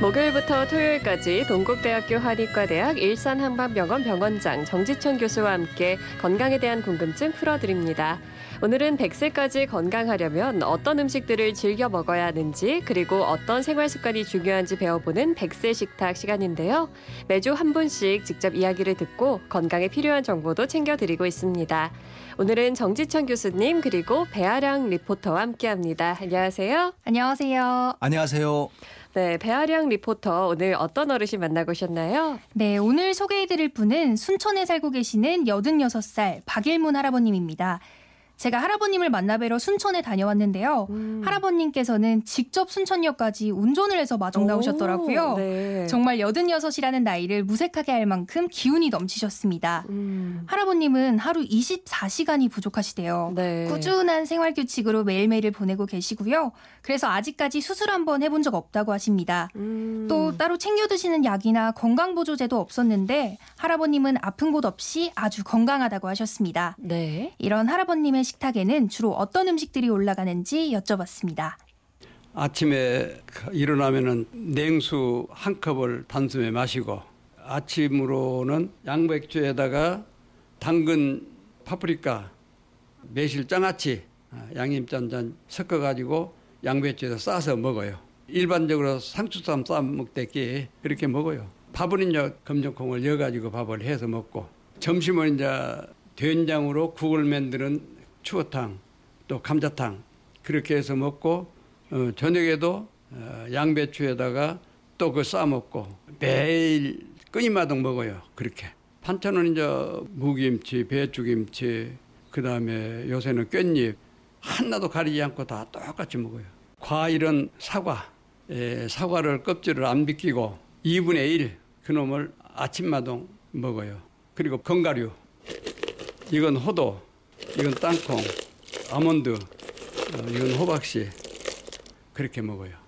목요일부터 토요일까지 동국대학교 한의과대학 일산한방병원 병원장 정지천 교수와 함께 건강에 대한 궁금증 풀어드립니다. 오늘은 100세까지 건강하려면 어떤 음식들을 즐겨 먹어야 하는지 그리고 어떤 생활 습관이 중요한지 배워보는 100세 식탁 시간인데요. 매주 한 분씩 직접 이야기를 듣고 건강에 필요한 정보도 챙겨드리고 있습니다. 오늘은 정지천 교수님 그리고 배아량 리포터와 함께합니다. 안녕하세요. 안녕하세요. 안녕하세요. 네, 배아량 리포터 오늘 어떤 어르신 만나고 오셨나요? 네, 오늘 소개해드릴 분은 순천에 살고 계시는 86살 박일문 할아버님입니다. 제가 할아버님을 만나뵈러 순천에 다녀왔는데요. 음. 할아버님께서는 직접 순천역까지 운전을 해서 마중 나오셨더라고요. 네. 정말 86이라는 나이를 무색하게 할 만큼 기운이 넘치셨습니다. 음. 할아버님은 하루 24시간이 부족하시대요. 네. 꾸준한 생활 규칙으로 매일매일을 보내고 계시고요. 그래서 아직까지 수술 한번 해본 적 없다고 하십니다. 음. 또 따로 챙겨 드시는 약이나 건강 보조제도 없었는데 할아버님은 아픈 곳 없이 아주 건강하다고 하셨습니다. 네. 이런 할아버님의 식탁에는 주로 어떤 음식들이 올라가는지 여쭤봤습니다. 아침에 일어나면은 냉수 한 컵을 단숨에 마시고 아침으로는 양배추에다가 당근, 파프리카, 매실 장아찌, 양념짠짠 섞어가지고 양배추에다 싸서 먹어요. 일반적으로 상추쌈 싸 먹듯이 그렇게 먹어요. 밥은 이제 검정콩을 넣어가지고 밥을 해서 먹고 점심은 이제 된장으로 국을 만드는 추어탕 또 감자탕 그렇게 해서 먹고 어, 저녁에도 어, 양배추에다가 또 그 싸 먹고 매일 끊임마당 먹어요. 그렇게. 반찬은 이제 무김치, 배추김치, 그 다음에 요새는 깻잎 하나도 가리지 않고 다 똑같이 먹어요. 과일은 사과, 에, 사과를 껍질을 안 벗기고 2분의 1 그놈을 아침마당 먹어요. 그리고 건가류, 이건 호도, 이건 땅콩, 아몬드, 어, 이건 호박씨 그렇게 먹어요.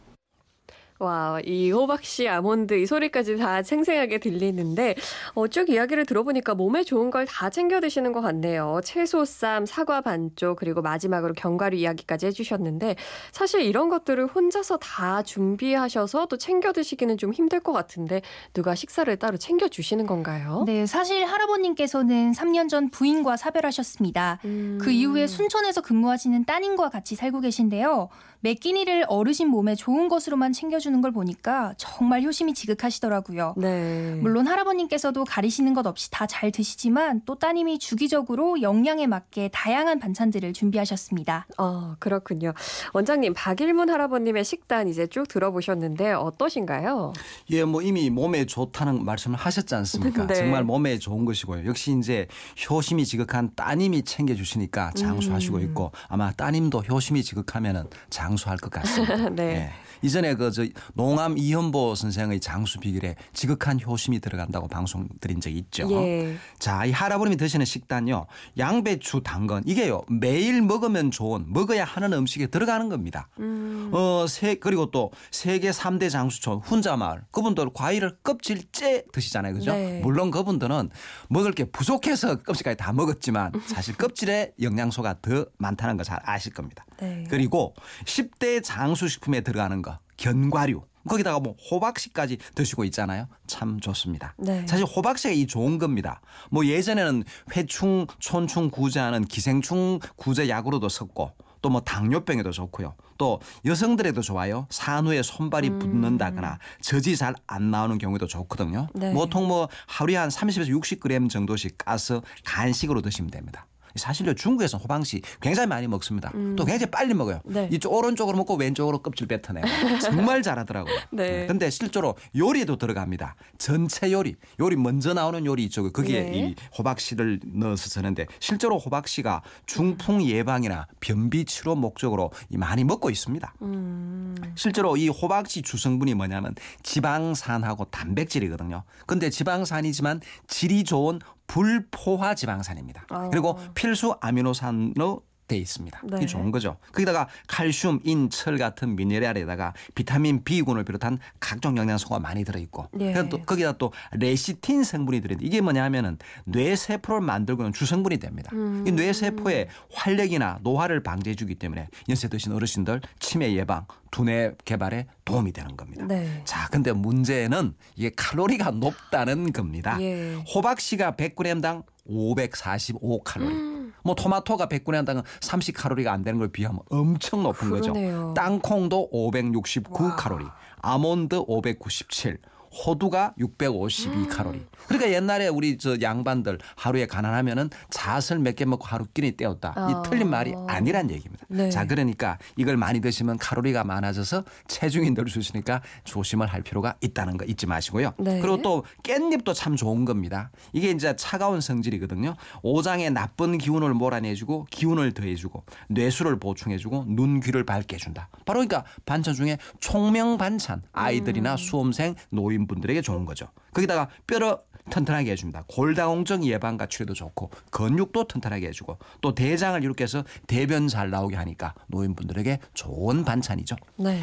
와, 이 호박씨, 아몬드 이 소리까지 다 생생하게 들리는데 어, 쭉 이야기를 들어보니까 몸에 좋은 걸 다 챙겨 드시는 것 같네요. 채소 쌈, 사과 반쪽 그리고 마지막으로 견과류 이야기까지 해주셨는데 사실 이런 것들을 혼자서 다 준비하셔서 또 챙겨 드시기는 좀 힘들 것 같은데 누가 식사를 따로 챙겨 주시는 건가요? 네, 사실 할아버님께서는 3년 전 부인과 사별하셨습니다. 음... 그 이후에 순천에서 근무하시는 따님과 같이 살고 계신데요. 매 끼니를 어르신 몸에 좋은 것으로만 챙겨주는 걸 보니까 정말 효심이 지극하시더라고요. 네. 물론 할아버님께서도 가리시는 것 없이 다 잘 드시지만 또 따님이 주기적으로 영양에 맞게 다양한 반찬들을 준비하셨습니다. 어, 그렇군요. 원장님, 박일문 할아버님의 식단 이제 쭉 들어보셨는데 어떠신가요? 예, 뭐 이미 몸에 좋다는 말씀을 하셨지 않습니까? 네. 정말 몸에 좋은 것이고요. 역시 이제 효심이 지극한 따님이 챙겨주시니까 장수하시고 음. 있고 아마 따님도 효심이 지극하면은 장 장수할 것 같습니다. 네. 네. 이전에 그 저 농암 이현보 선생의 장수 비결에 지극한 효심이 들어간다고 방송 드린 적이 있죠. 예. 자, 이 할아버님이 드시는 식단요. 양배추, 당근 이게요. 매일 먹으면 좋은 먹어야 하는 음식에 들어가는 겁니다. 음. 어, 세 그리고 또 세계 3대 장수촌 훈자마을 그분들 과일을 껍질째 드시잖아요. 그죠? 네. 물론 그분들은 먹을 게 부족해서 껍질까지 다 먹었지만 사실 껍질에 영양소가 더 많다는 거 잘 아실 겁니다. 네. 그리고 10대 장수식품에 들어가는 거 견과류 거기다가 뭐 호박씨까지 드시고 있잖아요. 참 좋습니다. 네. 사실 호박씨가 이 좋은 겁니다. 뭐 예전에는 회충, 촌충 구제하는 기생충 구제 약으로도 썼고 또 뭐 당뇨병에도 좋고요. 또 여성들에도 좋아요. 산후에 손발이 음. 붙는다거나 젖이 잘 안 나오는 경우도 좋거든요. 네. 보통 뭐 하루에 한 30에서 60g 정도씩 까서 간식으로 드시면 됩니다. 사실요 중국에서 호박씨 굉장히 많이 먹습니다. 음. 또 굉장히 빨리 먹어요. 네. 이쪽 오른쪽으로 먹고 왼쪽으로 껍질 뱉어내요. 정말 잘하더라고요. 네. 근데 실제로 요리에도 들어갑니다. 전체 요리, 요리 먼저 나오는 요리 이쪽에 거기에 네. 이 호박씨를 넣어서 쓰는데 실제로 호박씨가 중풍 예방이나 변비 치료 목적으로 많이 먹고 있습니다. 음. 실제로 이 호박씨 주성분이 뭐냐면 지방산하고 단백질이거든요. 근데 지방산이지만 질이 좋은 불포화 지방산입니다. 아. 그리고 필수 아미노산으로 돼 있습니다. 네. 이게 좋은 거죠. 거기다가 칼슘, 인, 철 같은 미네랄에다가 비타민 B군을 비롯한 각종 영양소가 많이 들어 있고 네. 또 거기다 또 레시틴 성분이 들어 있는데 이게 뭐냐 하면은 뇌 세포를 만들고 있는 주성분이 됩니다. 음. 이 뇌 세포의 활력이나 노화를 방지해 주기 때문에 연세 드신 어르신들 치매 예방, 두뇌 개발에 도움이 되는 겁니다. 네. 자, 근데 문제는 이게 칼로리가 높다는 겁니다. 예. 호박씨가 100g당 545 칼로리. 음. 뭐 토마토가 100g당은 30 칼로리가 안 되는 걸 비하면 엄청 높은 그러네요. 거죠. 땅콩도 569 와. 칼로리, 아몬드 597, 호두가 652 칼로리. 그러니까 옛날에 우리 저 양반들 하루에 가난하면은 잣을 몇 개 먹고 하루 끼니 때웠다. 어. 이 틀린 말이 아니란 얘기입니다. 네. 자, 그러니까 이걸 많이 드시면 칼로리가 많아져서 체중이 늘수 있으니까 조심을 할 필요가 있다는 거 잊지 마시고요. 네. 그리고 또 깻잎도 참 좋은 겁니다. 이게 이제 차가운 성질이거든요. 오장의 나쁜 기운을 몰아내주고 기운을 더해주고 뇌수를 보충해주고 눈 귀를 밝게 해준다. 바로 그러니까 반찬 중에 총명 반찬 아이들이나 음. 수험생 노인 분들에게 좋은 거죠. 거기다가 뼈를 튼튼하게 해줍니다. 골다공증 예방과 치료도 좋고 근육도 튼튼하게 해주고 또 대장을 이렇게 해서 대변 잘 나오게 하니까 노인분들에게 좋은 반찬이죠. 네.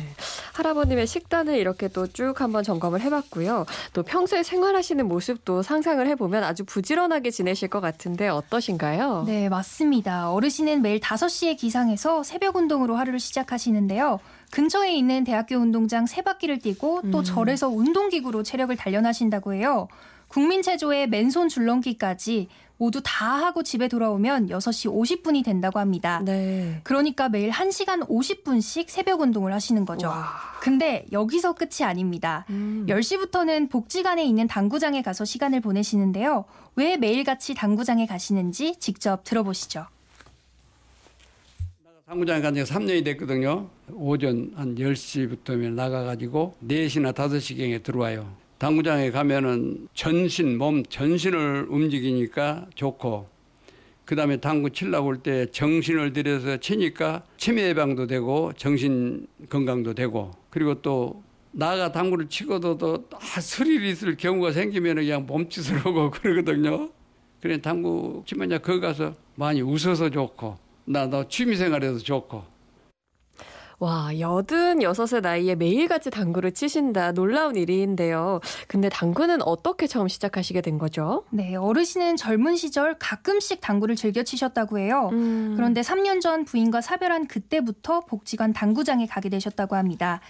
할아버님의 식단을 이렇게 또 쭉 한번 점검을 해봤고요. 또 평소에 생활하시는 모습도 상상을 해보면 아주 부지런하게 지내실 것 같은데 어떠신가요? 네, 맞습니다. 어르신은 매일 5시에 기상해서 새벽 운동으로 하루를 시작하시는데요. 근처에 있는 대학교 운동장 세 바퀴를 뛰고 또 음. 절에서 운동기구로 체력을 단련하신다고 해요. 국민 체조의 맨손 줄넘기까지 모두 다 하고 집에 돌아오면 6시 50분이 된다고 합니다. 네. 그러니까 매일 1시간 50분씩 새벽 운동을 하시는 거죠. 와. 근데 여기서 끝이 아닙니다. 음. 10시부터는 복지관에 있는 당구장에 가서 시간을 보내시는데요. 왜 매일같이 당구장에 가시는지 직접 들어보시죠. 당구장에 간 지가 3년이 됐거든요. 오전 한 10시부터 나가가지고 4시나 5시경에 들어와요. 당구장에 가면은 전신, 몸 전신을 움직이니까 좋고, 그 다음에 당구 치려고 올때 정신을 들여서 치니까 치매 예방도 되고, 정신 건강도 되고, 그리고 또 나가 당구를 치고도 또 아, 스릴이 있을 경우가 생기면 그냥 몸짓을 하고 그러거든요. 그래 당구 치면 거기 가서 많이 웃어서 좋고, 나 너 취미생활에도 좋고. 와, 여든 여섯의 나이에 매일같이 당구를 치신다. 놀라운 일인데요. 근데 당구는 어떻게 처음 시작하시게 된 거죠? 네, 어르신은 젊은 시절 가끔씩 당구를 즐겨 치셨다고 해요. 음. 그런데 3년 전 부인과 사별한 그때부터 복지관 당구장에 가게 되셨다고 합니다.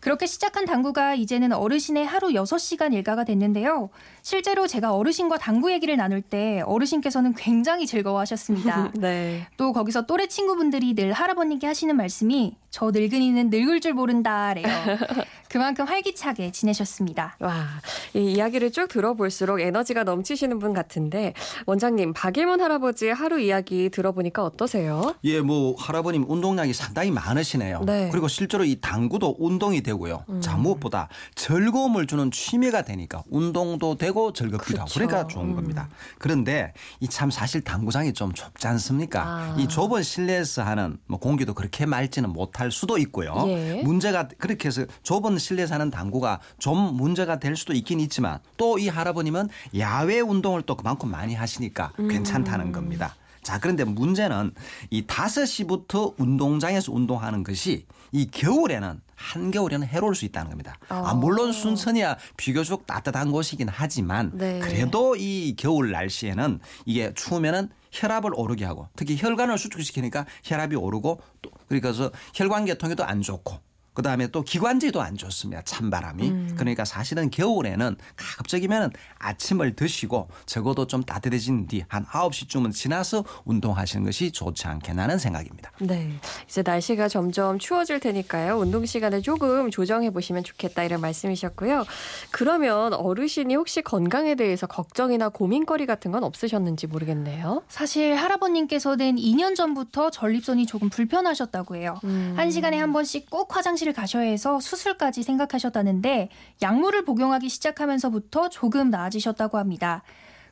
그렇게 시작한 당구가 이제는 어르신의 하루 6시간 일과가 됐는데요. 실제로 제가 어르신과 당구 얘기를 나눌 때 어르신께서는 굉장히 즐거워하셨습니다. 네. 또 거기서 또래 친구분들이 늘 할아버님께 하시는 말씀이 저 늙은이는 늙을 줄 모른다래요. 그만큼 활기차게 지내셨습니다. 와, 이 이야기를 쭉 들어볼수록 에너지가 넘치시는 분 같은데 원장님 박일문 할아버지의 하루 이야기 들어보니까 어떠세요? 예, 뭐 할아버님 운동량이 상당히 많으시네요. 네. 그리고 실제로 이 당구도 운동이 되고요. 음. 자 무엇보다 즐거움을 주는 취미가 되니까 운동도 되고 즐겁기도 하고 그러니까 좋은 음. 겁니다. 그런데 이 참 사실 당구장이 좀 좁지 않습니까? 아. 이 좁은 실내에서 하는 뭐 공기도 그렇게 맑지는 못할 수도 있고요. 예. 문제가 그렇게 해서 좁은 실내 사는 당구가 좀 문제가 될 수도 있긴 있지만 또 이 할아버님은 야외 운동을 또 그만큼 많이 하시니까 음. 괜찮다는 겁니다. 자, 그런데 문제는 이 5시부터 운동장에서 운동하는 것이 이 겨울에는 한겨울에는 해로울 수 있다는 겁니다. 어. 아, 물론 순천이야 비교적 따뜻한 곳이긴 하지만 네. 그래도 이 겨울 날씨에는 이게 추우면은 혈압을 오르게 하고 특히 혈관을 수축시키니까 혈압이 오르고 또 그러니까 혈관 계통에도 안 좋고 그다음에 또 기관지도 안 좋습니다. 찬바람이. 음. 그러니까 사실은 겨울에는 가급적이면 아침을 드시고 적어도 좀 따뜻해진 뒤 한 9시쯤은 지나서 운동하시는 것이 좋지 않겠나는 생각입니다. 네. 이제 날씨가 점점 추워질 테니까요. 운동 시간을 조금 조정해 보시면 좋겠다 이런 말씀이셨고요. 그러면 어르신이 혹시 건강에 대해서 걱정이나 고민거리 같은 건 없으셨는지 모르겠네요. 사실 할아버님께서는 2년 전부터 전립선이 조금 불편하셨다고 해요. 음. 한 시간에 한 번씩 꼭 화장실 화장실을 가셔야 해서 수술까지 생각하셨다는데 약물을 복용하기 시작하면서부터 조금 나아지셨다고 합니다.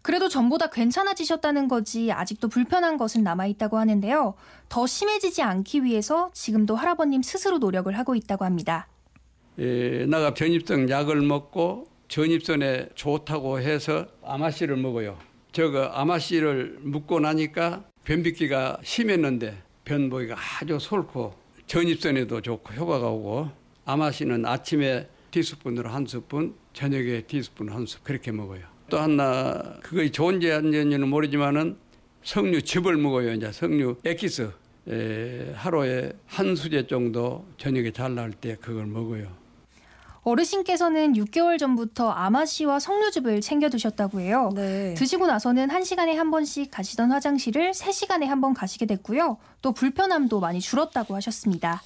그래도 전보다 괜찮아지셨다는 거지 아직도 불편한 것은 남아있다고 하는데요. 더 심해지지 않기 위해서 지금도 할아버님 스스로 노력을 하고 있다고 합니다. 예, 나가 전입성 약을 먹고 전입선에 좋다고 해서 아마씨를 먹어요. 저거 아마씨를 묻고 나니까 변비기가 심했는데 변보기가 아주 솔고 전입선에도 좋고 효과가 오고 아마씨는 아침에 티스푼으로 한 스푼, 저녁에 티스푼 한 스푼 그렇게 먹어요. 또 하나 그거 좋은지 안 좋은지는 모르지만은 석류 즙을 먹어요. 이제 석류 엑기스 에, 하루에 한 수제 정도 저녁에 잘 나올 때 그걸 먹어요. 어르신께서는 6개월 전부터 아마씨와 석류즙을 챙겨 두셨다고 해요. 네. 드시고 나서는 1시간에 한 번씩 가시던 화장실을 3시간에 한 번 가시게 됐고요. 또 불편함도 많이 줄었다고 하셨습니다.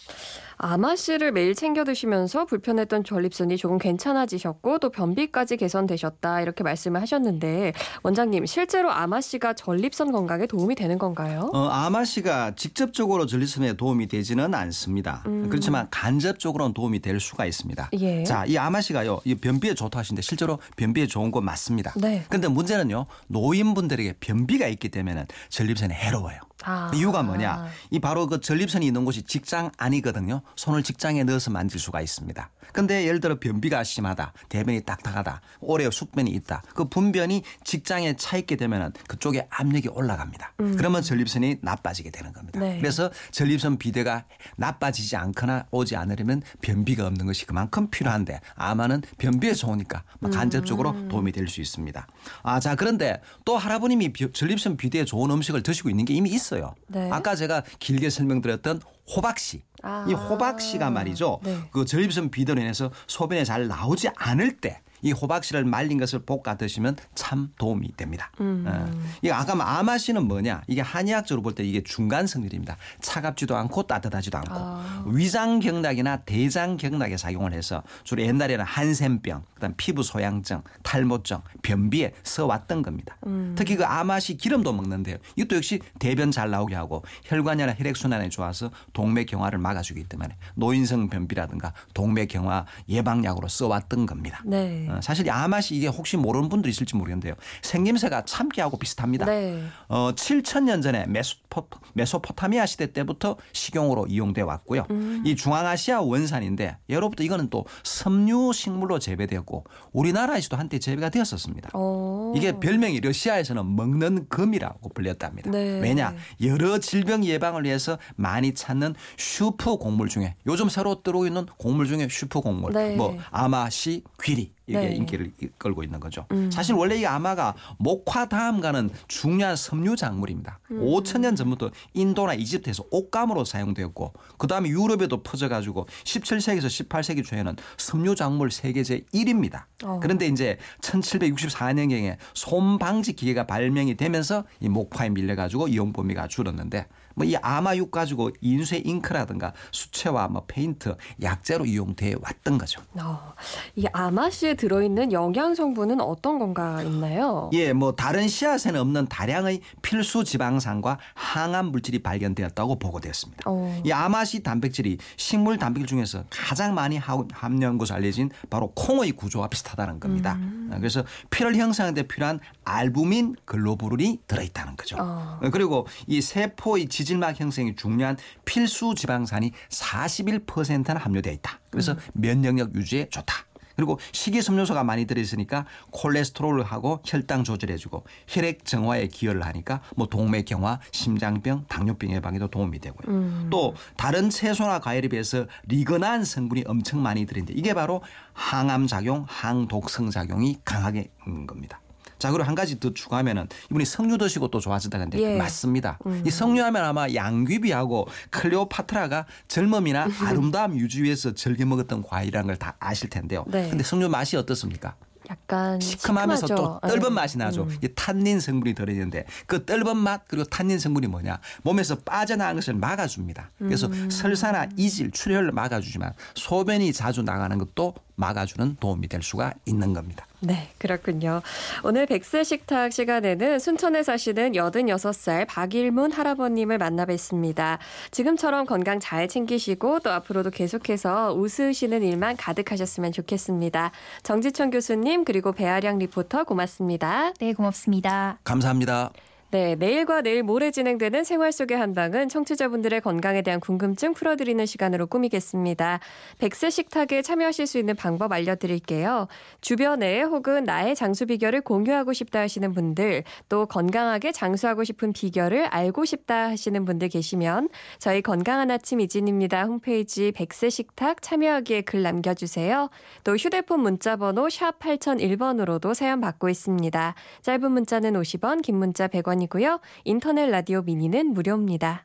아마씨를 매일 챙겨 드시면서 불편했던 전립선이 조금 괜찮아지셨고 또 변비까지 개선되셨다 이렇게 말씀을 하셨는데 원장님 실제로 아마씨가 전립선 건강에 도움이 되는 건가요? 어, 아마씨가 직접적으로 전립선에 도움이 되지는 않습니다. 음. 그렇지만 간접적으로는 도움이 될 수가 있습니다. 예. 자, 이 아마씨가요, 이 변비에 좋다 하시는데 실제로 변비에 좋은 건 맞습니다. 네. 근데 문제는요, 노인분들에게 변비가 있기 때문에는 전립선이 해로워요. 아. 이유가 뭐냐? 이 바로 그 전립선이 있는 곳이 직장 아니거든요. 손을 직장에 넣어서 만질 수가 있습니다. 근데 예를 들어 변비가 심하다, 대변이 딱딱하다, 오래 숙변이 있다. 그 분변이 직장에 차 있게 되면은 그쪽에 압력이 올라갑니다. 그러면 전립선이 나빠지게 되는 겁니다. 네. 그래서 전립선 비대가 나빠지지 않거나 오지 않으려면 변비가 없는 것이 그만큼 필요한데 아마는 변비에 좋으니까 뭐 간접적으로 도움이 될 수 있습니다. 아, 자 그런데 또 할아버님이 비- 전립선 비대에 좋은 음식을 드시고 있는 게 이미 있 어요. 네. 아까 제가 길게 설명드렸던 호박씨. 아. 이 호박씨가 말이죠. 네. 그 전립선 비대로 인해서 소변에 잘 나오지 않을 때 이 호박씨를 말린 것을 볶아 드시면 참 도움이 됩니다. 음. 어. 이게 아까 아마씨는 뭐냐? 이게 한의학적으로 볼 때 이게 중간 성질입니다. 차갑지도 않고 따뜻하지도 않고 아. 위장 경락이나 대장 경락에 작용을 해서 주로 옛날에는 한센병, 그다음 피부 소양증, 탈모증, 변비에 써왔던 겁니다. 음. 특히 그 아마씨 기름도 먹는데요. 이것도 역시 대변 잘 나오게 하고 혈관이나 혈액 순환에 좋아서 동맥 경화를 막아주기 때문에 노인성 변비라든가 동맥 경화 예방약으로 써왔던 겁니다. 네. 어, 사실 이 아마씨 이게 혹시 모르는 분들 있을지 모르겠는데요. 생김새가 참깨하고 비슷합니다. 네. 어, 7천년 전에 메소포, 메소포타미아 시대 때부터 식용으로 이용돼 왔고요. 음. 이 중앙아시아 원산인데 예로부터 이거는 또 섬유 식물로 재배되었고 우리나라에서도 한때 재배가 되었었습니다. 어. 이게 별명이 러시아에서는 먹는 금이라고 불렸답니다. 네. 왜냐? 여러 질병 예방을 위해서 많이 찾는 슈퍼 곡물 중에 요즘 새로 들어오고 있는 곡물 중에 슈퍼 곡물 네. 뭐 아마씨, 귀리 이게 네. 인기를 끌고 있는 거죠. 음. 사실 원래 이 아마가 목화 다음 가는 중요한 섬유 작물입니다. 음. 5천 년 전부터 인도나 이집트에서 옷감으로 사용되었고 그다음에 유럽에도 퍼져 가지고 17세기에서 18세기 초에는 섬유 작물 세계 제1위입니다. 어. 그런데 이제 1764년경에 솜 방지 기계가 발명이 되면서 이 목화에 밀려 가지고 이용 범위가 줄었는데 뭐 이 아마육 가지고 인쇄 잉크라든가 수채화 뭐 페인트 약재로 이용돼 왔던 거죠. 어. 이 아마씨에 들어있는 영양 성분은 어떤 건가 있나요? 예, 뭐 다른 씨앗에는 없는 다량의 필수 지방산과 항암 물질이 발견되었다고 보고되었습니다. 어. 이 아마시 단백질이 식물 단백질 중에서 가장 많이 하- 함유한 것으로 알려진 바로 콩의 구조와 비슷하다는 겁니다. 어, 그래서 피를 형성하는 데 필요한 알부민 글로부린이 들어있다는 거죠. 어. 어, 그리고 이 세포의 지질막 형성이 중요한 필수 지방산이 41%나 함유되어 있다. 그래서 면역력 유지에 좋다. 그리고 식이섬유소가 많이 들어있으니까 콜레스테롤을 하고 혈당 조절해주고 혈액 정화에 기여를 하니까 뭐 동맥경화, 심장병, 당뇨병 예방에도 도움이 되고요. 또 다른 채소나 과일에 비해서 리그난 성분이 엄청 많이 들어있는데 이게 바로 항암 작용, 항독성 작용이 강하게 있는 겁니다. 자 그리고 한 가지 더 추가하면은 이분이 석류 드시고 또 좋아지다는데 예. 맞습니다. 이 석류하면 아마 양귀비하고 클레오파트라가 젊음이나 아름다움 유지 위해서 즐겨 먹었던 과일이라는 걸 다 아실 텐데요. 네. 근데 석류 맛이 어떻습니까? 약간 시큼하면서 시큼하죠. 또 떫은 네. 맛이 나죠. 음. 이 탄닌 성분이 들어있는데 그 떫은 맛 그리고 탄닌 성분이 뭐냐 몸에서 빠져나가는 것을 막아줍니다. 그래서 음. 설사나 이질, 출혈을 막아주지만 소변이 자주 나가는 것도 막아주는 도움이 될 수가 있는 겁니다. 네, 그렇군요. 오늘 백세 식탁 시간에는 순천에 사시는 86살 박일문 할아버님을 만나 뵀습니다. 지금처럼 건강 잘 챙기시고 또 앞으로도 계속해서 웃으시는 일만 가득하셨으면 좋겠습니다. 정지천 교수님 그리고 배아량 리포터 고맙습니다. 네, 고맙습니다. 감사합니다. 네, 내일과 내일 모레 진행되는 생활 속의 한방은 청취자분들의 건강에 대한 궁금증 풀어드리는 시간으로 꾸미겠습니다. 백세 식탁에 참여하실 수 있는 방법 알려드릴게요. 주변에 혹은 나의 장수 비결을 공유하고 싶다 하시는 분들, 또 건강하게 장수하고 싶은 비결을 알고 싶다 하시는 분들 계시면 저희 건강한 아침 이진입니다. 홈페이지 백세 식탁 참여하기에 글 남겨주세요. 또 휴대폰 문자번호 샵 8001번으로도 사연 받고 있습니다. 짧은 문자는 50원, 긴 문자 100원 이고요. 인터넷 라디오 미니는 무료입니다.